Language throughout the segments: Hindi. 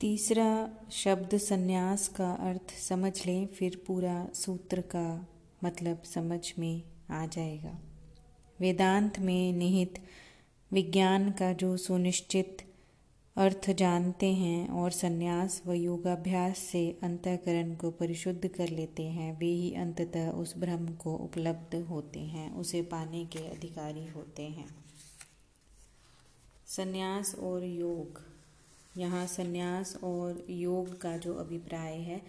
तीसरा शब्द संन्यास का अर्थ समझ लें, फिर पूरा सूत्र का मतलब समझ में आ जाएगा। वेदांत में निहित विज्ञान का जो सुनिश्चित अर्थ जानते हैं और संन्यास व योगाभ्यास से अंतकरण को परिशुद्ध कर लेते हैं, वे ही अंततः उस ब्रह्म को उपलब्ध होते हैं, उसे पाने के अधिकारी होते हैं। संन्यास और योग यहाँ संन्यास और योग का जो अभिप्राय है,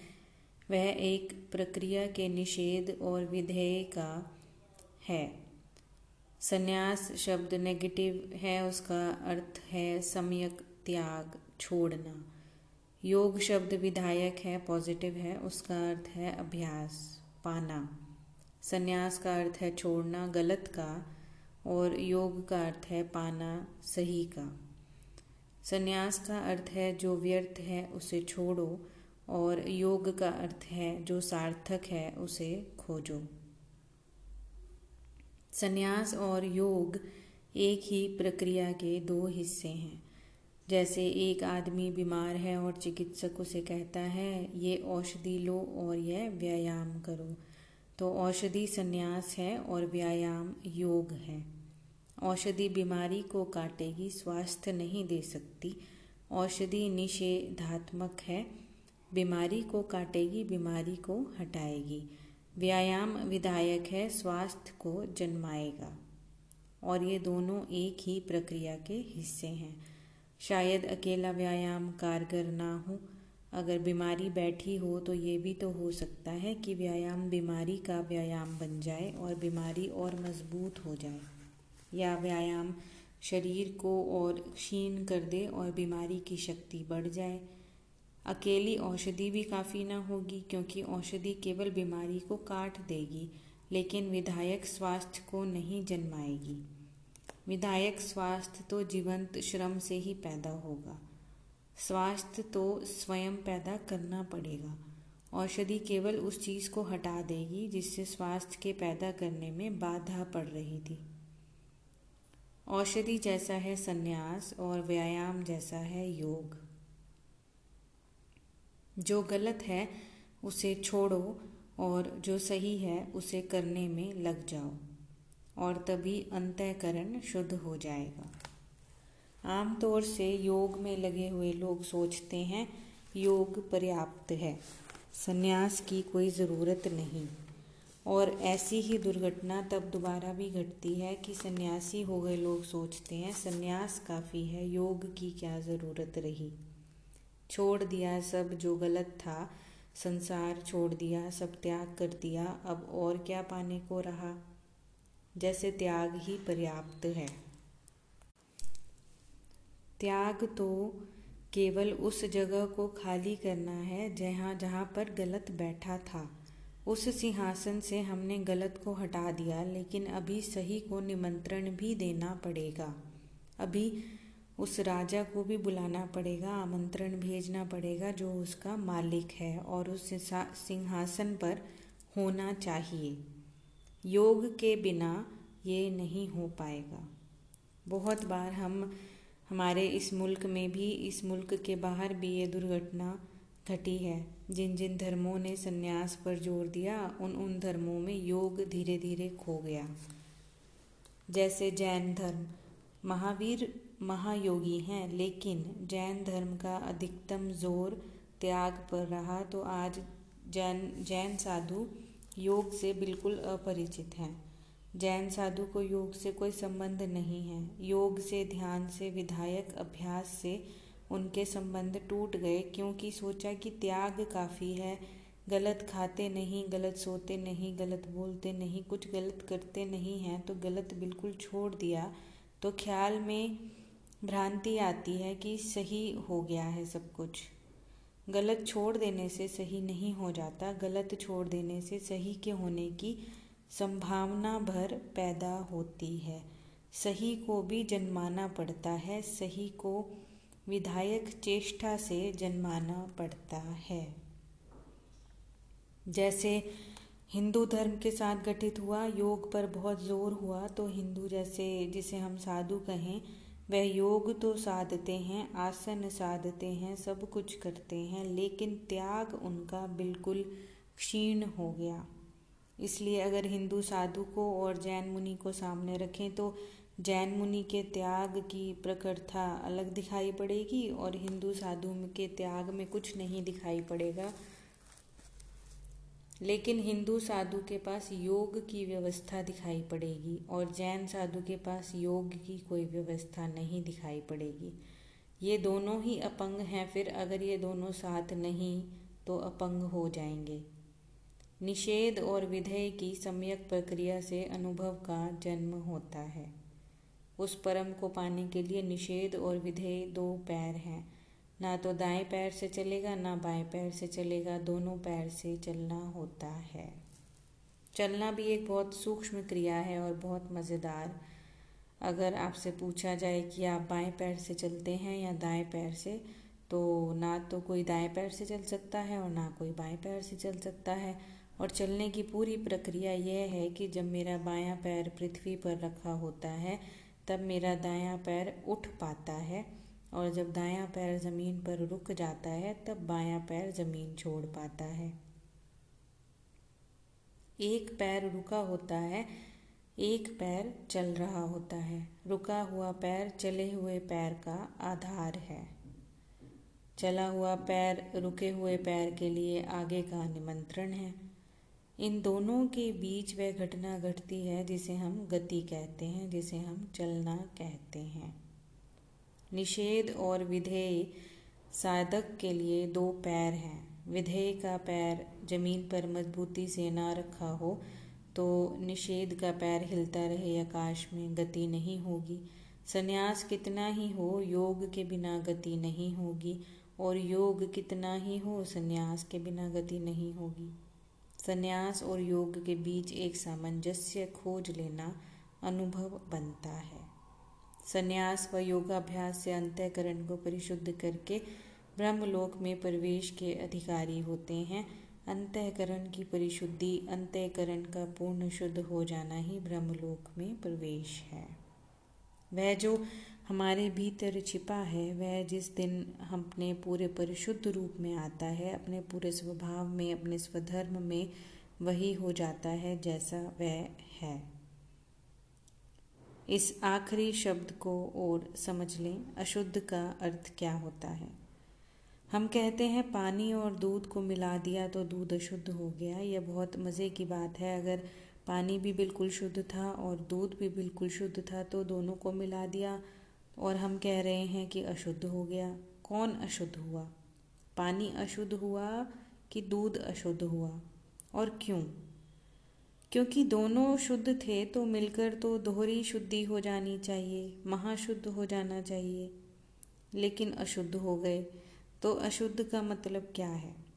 वह एक प्रक्रिया के निषेध और विधेय का है। संन्यास शब्द नेगेटिव है, उसका अर्थ है सम्यक त्याग, छोड़ना। योग शब्द विधायक है पॉजिटिव है, उसका अर्थ है अभ्यास, पाना। संन्यास का अर्थ है छोड़ना, गलत का, और योग का अर्थ है पाना, सही का। संन्यास का अर्थ है जो व्यर्थ है, उसे छोड़ो, और योग का अर्थ है जो सार्थक है, उसे खोजो। संन्यास और योग एक ही प्रक्रिया के दो हिस्से हैं। जैसे एक आदमी बीमार है और चिकित्सक उसे कहता है, ये औषधि लो और यह व्यायाम करो। तो औषधि संन्यास है और व्यायाम योग है। औषधि बीमारी को काटेगी, स्वास्थ्य नहीं दे सकती। औषधि निषेधात्मक है। बीमारी को काटेगी, बीमारी को हटाएगी। व्यायाम विधायक है, स्वास्थ्य को जन्माएगा। और ये दोनों एक ही प्रक्रिया के हिस्से हैं। शायद अकेला व्यायाम कारगर ना हो। अगर बीमारी बैठी हो तो ये भी तो हो सकता है कि व्यायाम बीमारी का व्यायाम बन जाए और बीमारी और मज़बूत हो जाए। या व्यायाम शरीर को और क्षीण कर दे और बीमारी की शक्ति बढ़ जाए। अकेली औषधि भी काफ़ी ना होगी क्योंकि औषधि केवल बीमारी को काट देगी, लेकिन विधायक स्वास्थ्य को नहीं जन्माएगी। विधायक स्वास्थ्य तो जीवंत श्रम से ही पैदा होगा। स्वास्थ्य तो स्वयं पैदा करना पड़ेगा। औषधि केवल उस चीज़ को हटा देगी जिससे स्वास्थ्य के पैदा करने में बाधा पड़ रही थी। औषधि जैसा है संन्यास और व्यायाम जैसा है योग। जो गलत है, उसे छोड़ो और जो सही है, उसे करने में लग जाओ और तभी अंतःकरण शुद्ध हो जाएगा। आमतौर से योग में लगे हुए लोग सोचते हैं, योग पर्याप्त है, संन्यास की कोई ज़रूरत नहीं। और ऐसी ही दुर्घटना तब दोबारा भी घटती है कि सन्यासी हो गए लोग सोचते हैं, संन्यास काफ़ी है, योग की क्या ज़रूरत रही? छोड़ दिया सब जो गलत था, संसार छोड़ दिया, सब त्याग कर दिया, अब और क्या पाने को रहा? जैसे त्याग ही पर्याप्त है। त्याग तो केवल उस जगह को खाली करना है जहाँ जहाँ पर गलत बैठा था। उस सिंहासन से हमने गलत को हटा दिया, लेकिन अभी सही को निमंत्रण भी देना पड़ेगा। अभी उस राजा को भी बुलाना पड़ेगा, आमंत्रण भेजना पड़ेगा जो उसका मालिक है और उस सिंहासन पर होना चाहिए। योग के बिना ये नहीं हो पाएगा। बहुत बार हम, हमारे इस मुल्क में भी, इस मुल्क के बाहर भी ये दुर्घटना घटी है। जिन जिन धर्मों ने संन्यास पर ज़ोर दिया, उन उन धर्मों में योग धीरे धीरे खो गया। जैसे जैन धर्म, महावीर महायोगी हैं, लेकिन जैन धर्म का अधिकतम ज़ोर त्याग पर रहा तो आज जैन जैन साधु योग से बिल्कुल अपरिचित हैं। जैन साधु को योग से कोई संबंध नहीं है। योग से, ध्यान से, विधायक अभ्यास से उनके संबंध टूट गए क्योंकि सोचा कि त्याग काफ़ी है। गलत खाते नहीं, गलत सोते नहीं, गलत बोलते नहीं, कुछ गलत करते नहीं हैं तो गलत बिल्कुल छोड़ दिया। तो ख्याल में भ्रांति आती है कि सही हो गया है सब कुछ। गलत छोड़ देने से सही नहीं हो जाता। गलत छोड़ देने से सही के होने की संभावना भर पैदा होती है। सही को भी जन्माना पड़ता है। सही को विधायक चेष्टा से जन्माना पड़ता है। जैसे हिंदू धर्म के साथ गठित हुआ, योग पर बहुत ज़ोर हुआ तो हिंदू जैसे जिसे हम साधु कहें, वह योग तो साधते हैं, आसन साधते हैं, सब कुछ करते हैं, लेकिन त्याग उनका बिल्कुल क्षीण हो गया। इसलिए अगर हिंदू साधु को और जैन मुनि को सामने रखें तो जैन मुनि के त्याग की प्रकटता अलग दिखाई पड़ेगी और हिंदू साधु के त्याग में कुछ नहीं दिखाई पड़ेगा। लेकिन हिंदू साधु के पास योग की व्यवस्था दिखाई पड़ेगी और जैन साधु के पास योग की कोई व्यवस्था नहीं दिखाई पड़ेगी। ये दोनों ही अपंग हैं, फिर अगर ये दोनों साथ नहीं तो अपंग हो जाएँगे। निषेध और विधेय की सम्यक प्रक्रिया से अनुभव का जन्म होता है। उस परम को पाने के लिए निषेध और विधेय दो पैर हैं। ना तो दाएँ पैर से चलेगा, ना बाएँ पैर से चलेगा, दोनों पैर से चलना होता है। चलना भी एक बहुत सूक्ष्म क्रिया है और बहुत मज़ेदार। अगर आपसे पूछा जाए कि आप बाएँ पैर से चलते हैं या दाएँ पैर से तो ना तो कोई दाएँ पैर से चल सकता है और ना कोई बाएँ पैर से चल सकता है। और चलने की पूरी प्रक्रिया यह है कि जब मेरा बायां पैर पृथ्वी पर रखा होता है तब मेरा दायां पैर उठ पाता है और जब दायां पैर ज़मीन पर रुक जाता है, तब बायां पैर ज़मीन छोड़ पाता है। एक पैर रुका होता है, एक पैर चल रहा होता है। रुका हुआ पैर चले हुए पैर का आधार है। चला हुआ पैर, रुके हुए पैर के लिए आगे का निमंत्रण है। इन दोनों के बीच वह घटना घटती है, जिसे हम गति कहते हैं, जिसे हम चलना कहते हैं। निषेध और विधेय साधक के लिए दो पैर हैं। विधेय का पैर ज़मीन पर मजबूती से ना रखा हो तो निषेध का पैर हिलता रहे, आकाश में गति नहीं होगी। संन्यास कितना ही हो, योग के बिना गति नहीं होगी, और योग कितना ही हो, संन्यास के बिना गति नहीं होगी। संन्यास और योग के बीच एक सामंजस्य खोज लेना अनुभव बनता है। संन्यास व योगाभ्यास से अंतःकरण को परिशुद्ध करके ब्रह्मलोक में प्रवेश के अधिकारी होते हैं। अंतःकरण की परिशुद्धि, अंतःकरण का पूर्ण शुद्ध हो जाना ही ब्रह्मलोक में प्रवेश है। वह जो हमारे भीतर छिपा है, वह जिस दिन हम अपने पूरे परिशुद्ध रूप में आता है, अपने पूरे स्वभाव में, अपने स्वधर्म में, वही हो जाता है जैसा वह है। इस आखिरी शब्द को और समझ लें, अशुद्ध का अर्थ क्या होता है? हम कहते हैं, पानी और दूध को मिला दिया तो दूध अशुद्ध हो गया। यह बहुत मज़े की बात है। अगर पानी भी बिल्कुल शुद्ध था और दूध भी बिल्कुल शुद्ध था तो दोनों को मिला दिया। और हम कह रहे हैं कि अशुद्ध हो गया। कौन अशुद्ध हुआ? पानी अशुद्ध हुआ कि दूध अशुद्ध हुआ? और क्यों? क्योंकि दोनों शुद्ध थे तो मिलकर तो दोहरी शुद्धि हो जानी चाहिए, महाशुद्ध हो जाना चाहिए। लेकिन अशुद्ध हो गए तो अशुद्ध का मतलब क्या है?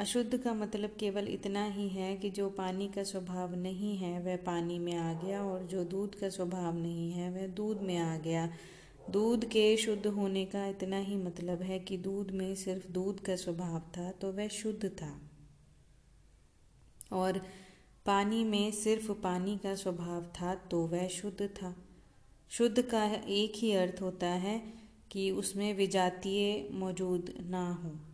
अशुद्ध का मतलब केवल इतना ही है कि जो पानी का स्वभाव नहीं है, वह पानी में आ गया और जो दूध का स्वभाव नहीं है, वह दूध में आ गया। दूध के शुद्ध होने का इतना ही मतलब है कि दूध में सिर्फ़ दूध का स्वभाव था तो वह शुद्ध था। और पानी में सिर्फ़ पानी का स्वभाव था तो वह शुद्ध था। शुद्ध का एक ही अर्थ होता है कि उसमें विजातीय मौजूद ना हो।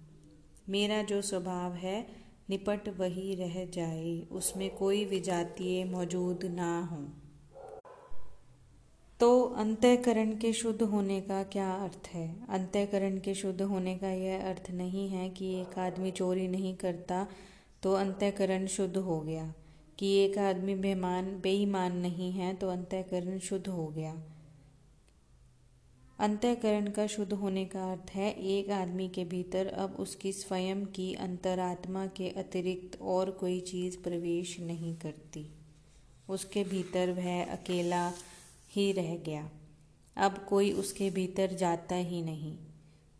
मेरा जो स्वभाव है, निपट वही रह जाए, उसमें कोई विजातीय मौजूद ना हो। तो अंतःकरण के शुद्ध होने का क्या अर्थ है? अंतःकरण के शुद्ध होने का यह अर्थ नहीं है कि एक आदमी चोरी नहीं करता तो अंतःकरण शुद्ध हो गया। कि एक आदमी बेमान, बेईमान नहीं है तो अंतःकरण शुद्ध हो गया। अंतःकरण का शुद्ध होने का अर्थ है, एक आदमी के भीतर अब उसकी स्वयं की अंतरात्मा के अतिरिक्त और कोई चीज़ प्रवेश नहीं करती। उसके भीतर वह अकेला ही रह गया। अब कोई उसके भीतर जाता ही नहीं।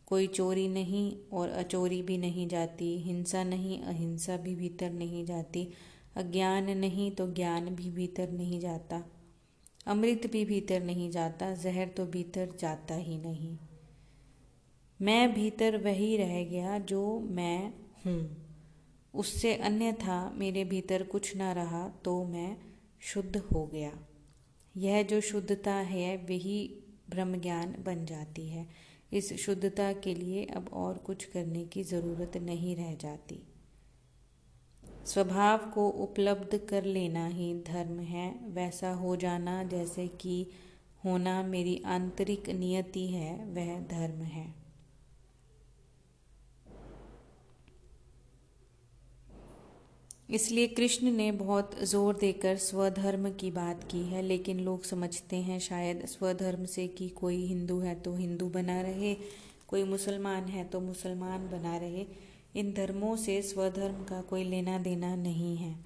कोई चोरी नहीं और अचोरी भी नहीं जाती, हिंसा नहीं, अहिंसा भी भीतर नहीं जाती, अज्ञान नहीं तो ज्ञान भी भीतर नहीं जाता। अमृत भी भीतर नहीं जाता, जहर तो भीतर जाता ही नहीं। मैं भीतर वही रह गया जो मैं हूँ। उससे अन्य था मेरे भीतर कुछ ना रहा तो मैं शुद्ध हो गया। यह जो शुद्धता है, वही ब्रह्म ज्ञान बन जाती है। इस शुद्धता के लिए अब और कुछ करने की ज़रूरत नहीं रह जाती। स्वभाव को उपलब्ध कर लेना ही धर्म है। वैसा हो जाना जैसे कि होना मेरी आंतरिक नियति है, वह धर्म है। इसलिए कृष्ण ने बहुत ज़ोर देकर स्वधर्म की बात की है, लेकिन लोग समझते हैं शायद स्वधर्म से कि कोई हिंदू है तो हिंदू बना रहे, कोई मुसलमान है तो मुसलमान बना रहे। इन धर्मों से स्वधर्म का कोई लेना देना नहीं है।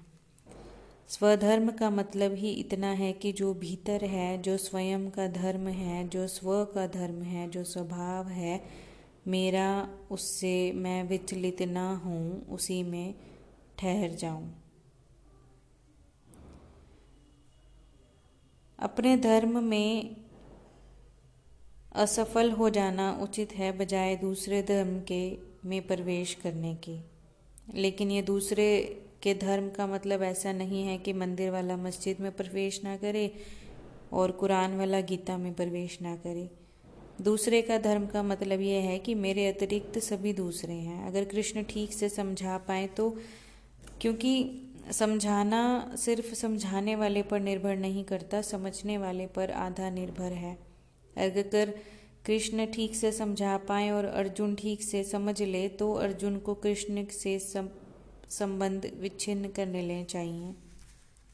स्वधर्म का मतलब ही इतना है कि जो भीतर है, जो स्वयं का धर्म है, जो स्व का धर्म है, जो स्वभाव है, मेरा उससे मैं विचलित ना हूँ, उसी में ठहर जाऊँ। अपने धर्म में असफल हो जाना उचित है, बजाय दूसरे धर्म के में प्रवेश करने की। लेकिन ये दूसरे के धर्म का मतलब ऐसा नहीं है कि मंदिर वाला मस्जिद में प्रवेश ना करे और कुरान वाला गीता में प्रवेश ना करे। दूसरे का धर्म का मतलब यह है कि मेरे अतिरिक्त सभी दूसरे हैं। अगर कृष्ण ठीक से समझा पाए तो क्योंकि समझाना सिर्फ़ समझाने वाले पर निर्भर नहीं करता, समझने वाले पर आधा निर्भर है। अगर कृष्ण ठीक से समझा पाए और अर्जुन ठीक से समझ ले तो अर्जुन को कृष्ण से संबंध विच्छिन्न करने ले चाहिए।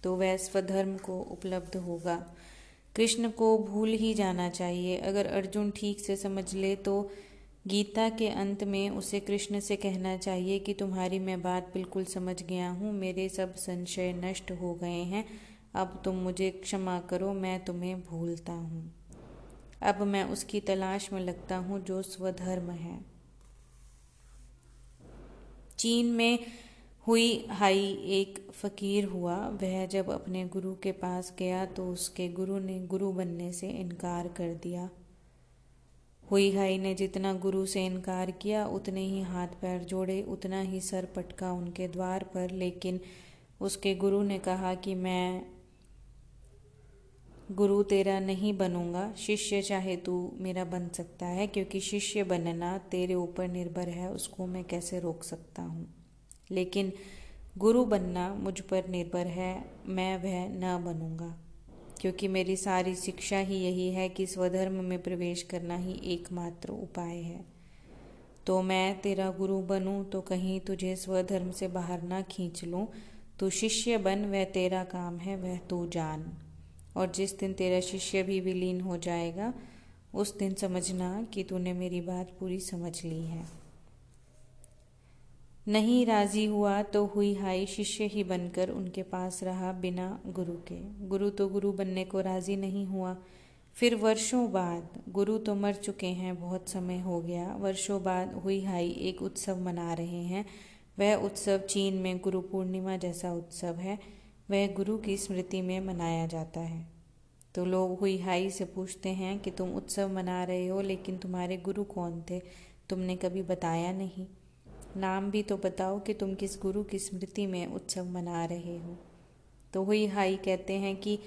तो वह स्वधर्म को उपलब्ध होगा। कृष्ण को भूल ही जाना चाहिए। अगर अर्जुन ठीक से समझ ले तो गीता के अंत में उसे कृष्ण से कहना चाहिए कि तुम्हारी मैं बात बिल्कुल समझ गया हूँ, मेरे सब संशय नष्ट हो गए हैं। अब तुम मुझे क्षमा करो, मैं तुम्हें भूलता हूँ। अब मैं उसकी तलाश में लगता हूँ जो स्वधर्म है। चीन में हुई हाई एक फकीर हुआ। वह जब अपने गुरु के पास गया तो उसके गुरु ने गुरु बनने से इनकार कर दिया। हुई हाई ने जितना गुरु से इनकार किया, उतने ही हाथ पैर जोड़े, उतना ही सर पटका उनके द्वार पर। लेकिन उसके गुरु ने कहा कि मैं गुरु तेरा नहीं बनूँगा, शिष्य चाहे तू मेरा बन सकता है, क्योंकि शिष्य बनना तेरे ऊपर निर्भर है, उसको मैं कैसे रोक सकता हूँ? लेकिन गुरु बनना मुझ पर निर्भर है, मैं वह न बनूँगा, क्योंकि मेरी सारी शिक्षा ही यही है कि स्वधर्म में प्रवेश करना ही एकमात्र उपाय है। तो मैं तेरा गुरु बनूं तो कहीं तुझे स्वधर्म से बाहर ना खींच लूँ, तू शिष्य बन, वह तेरा काम है, वह तू जान। और जिस दिन तेरा शिष्य भी विलीन हो जाएगा, उस दिन समझना कि तूने मेरी बात पूरी समझ ली है। नहीं राज़ी हुआ तो हुई हाई शिष्य ही बनकर उनके पास रहा बिना गुरु के। गुरु तो गुरु बनने को राज़ी नहीं हुआ। फिर वर्षों बाद, गुरु तो मर चुके हैं, बहुत समय हो गया। वर्षों बाद हुई हाई एक उत्सव मना रहे हैं। वह उत्सव चीन में गुरु पूर्णिमा जैसा उत्सव है। वह गुरु की स्मृति में मनाया जाता है। तो लोग हुई हाई से पूछते हैं कि तुम उत्सव मना रहे हो, लेकिन तुम्हारे गुरु कौन थे? तुमने कभी बताया नहीं। नाम भी तो बताओ कि तुम किस गुरु की स्मृति में उत्सव मना रहे हो। तो हुई हाई कहते हैं कि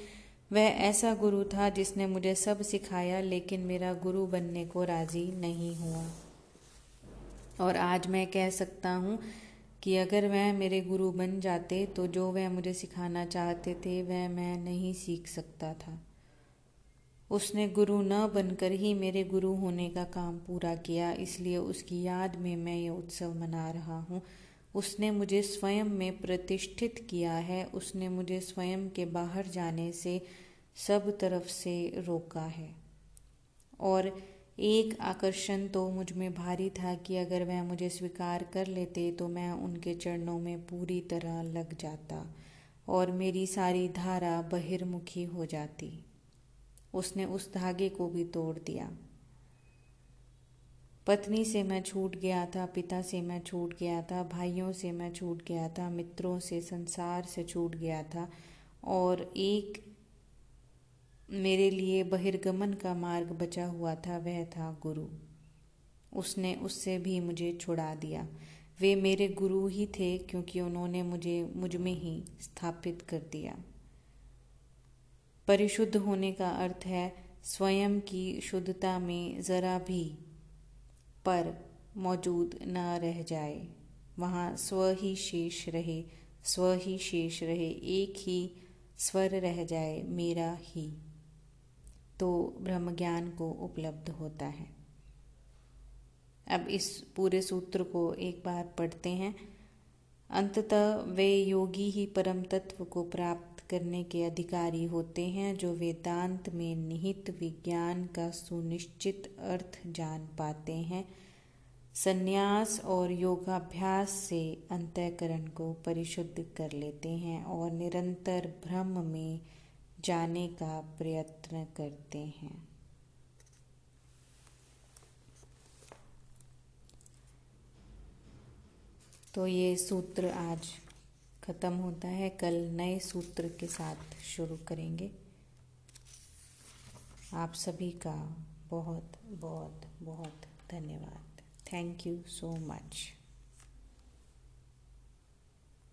वह ऐसा गुरु था जिसने मुझे सब सिखाया, लेकिन मेरा गुरु बनने को राज़ी नहीं हुआ। और आज मैं कह सकता हूँ कि अगर वह मेरे गुरु बन जाते तो जो वह मुझे सिखाना चाहते थे, वह मैं नहीं सीख सकता था। उसने गुरु न बनकर ही मेरे गुरु होने का काम पूरा किया, इसलिए उसकी याद में मैं ये उत्सव मना रहा हूँ। उसने मुझे स्वयं में प्रतिष्ठित किया है, उसने मुझे स्वयं के बाहर जाने से सब तरफ़ से रोका है। और एक आकर्षण तो मुझमें भारी था कि अगर वह मुझे स्वीकार कर लेते तो मैं उनके चरणों में पूरी तरह लग जाता और मेरी सारी धारा बहिर्मुखी हो जाती। उसने उस धागे को भी तोड़ दिया। पत्नी से मैं छूट गया था, पिता से मैं छूट गया था, भाइयों से मैं छूट गया था, मित्रों से, संसार से छूट गया था और एक मेरे लिए बहिर्गमन का मार्ग बचा हुआ था, वह था गुरु। उसने उससे भी मुझे छुड़ा दिया। वे मेरे गुरु ही थे, क्योंकि उन्होंने मुझे, मुझमें ही स्थापित कर दिया। परिशुद्ध होने का अर्थ है, स्वयं की शुद्धता में ज़रा भी पर मौजूद न रह जाए। वहाँ स्व ही शेष रहे, स्व ही शेष रहे, एक ही स्वर रह जाए, मेरा ही। तो ब्रह्म ज्ञान को उपलब्ध होता है। अब इस पूरे सूत्र को एक बार पढ़ते हैं। अंततः वे योगी ही परम तत्व को प्राप्त करने के अधिकारी होते हैं, जो वेदांत में निहित विज्ञान का सुनिश्चित अर्थ जान पाते हैं। संन्यास और योगाभ्यास से अंतःकरण को परिशुद्ध कर लेते हैं और निरंतर ब्रह्म में जाने का प्रयत्न करते हैं। तो ये सूत्र आज ख़त्म होता है। कल नए सूत्र के साथ शुरू करेंगे। आप सभी का बहुत बहुत बहुत धन्यवाद। Thank you so much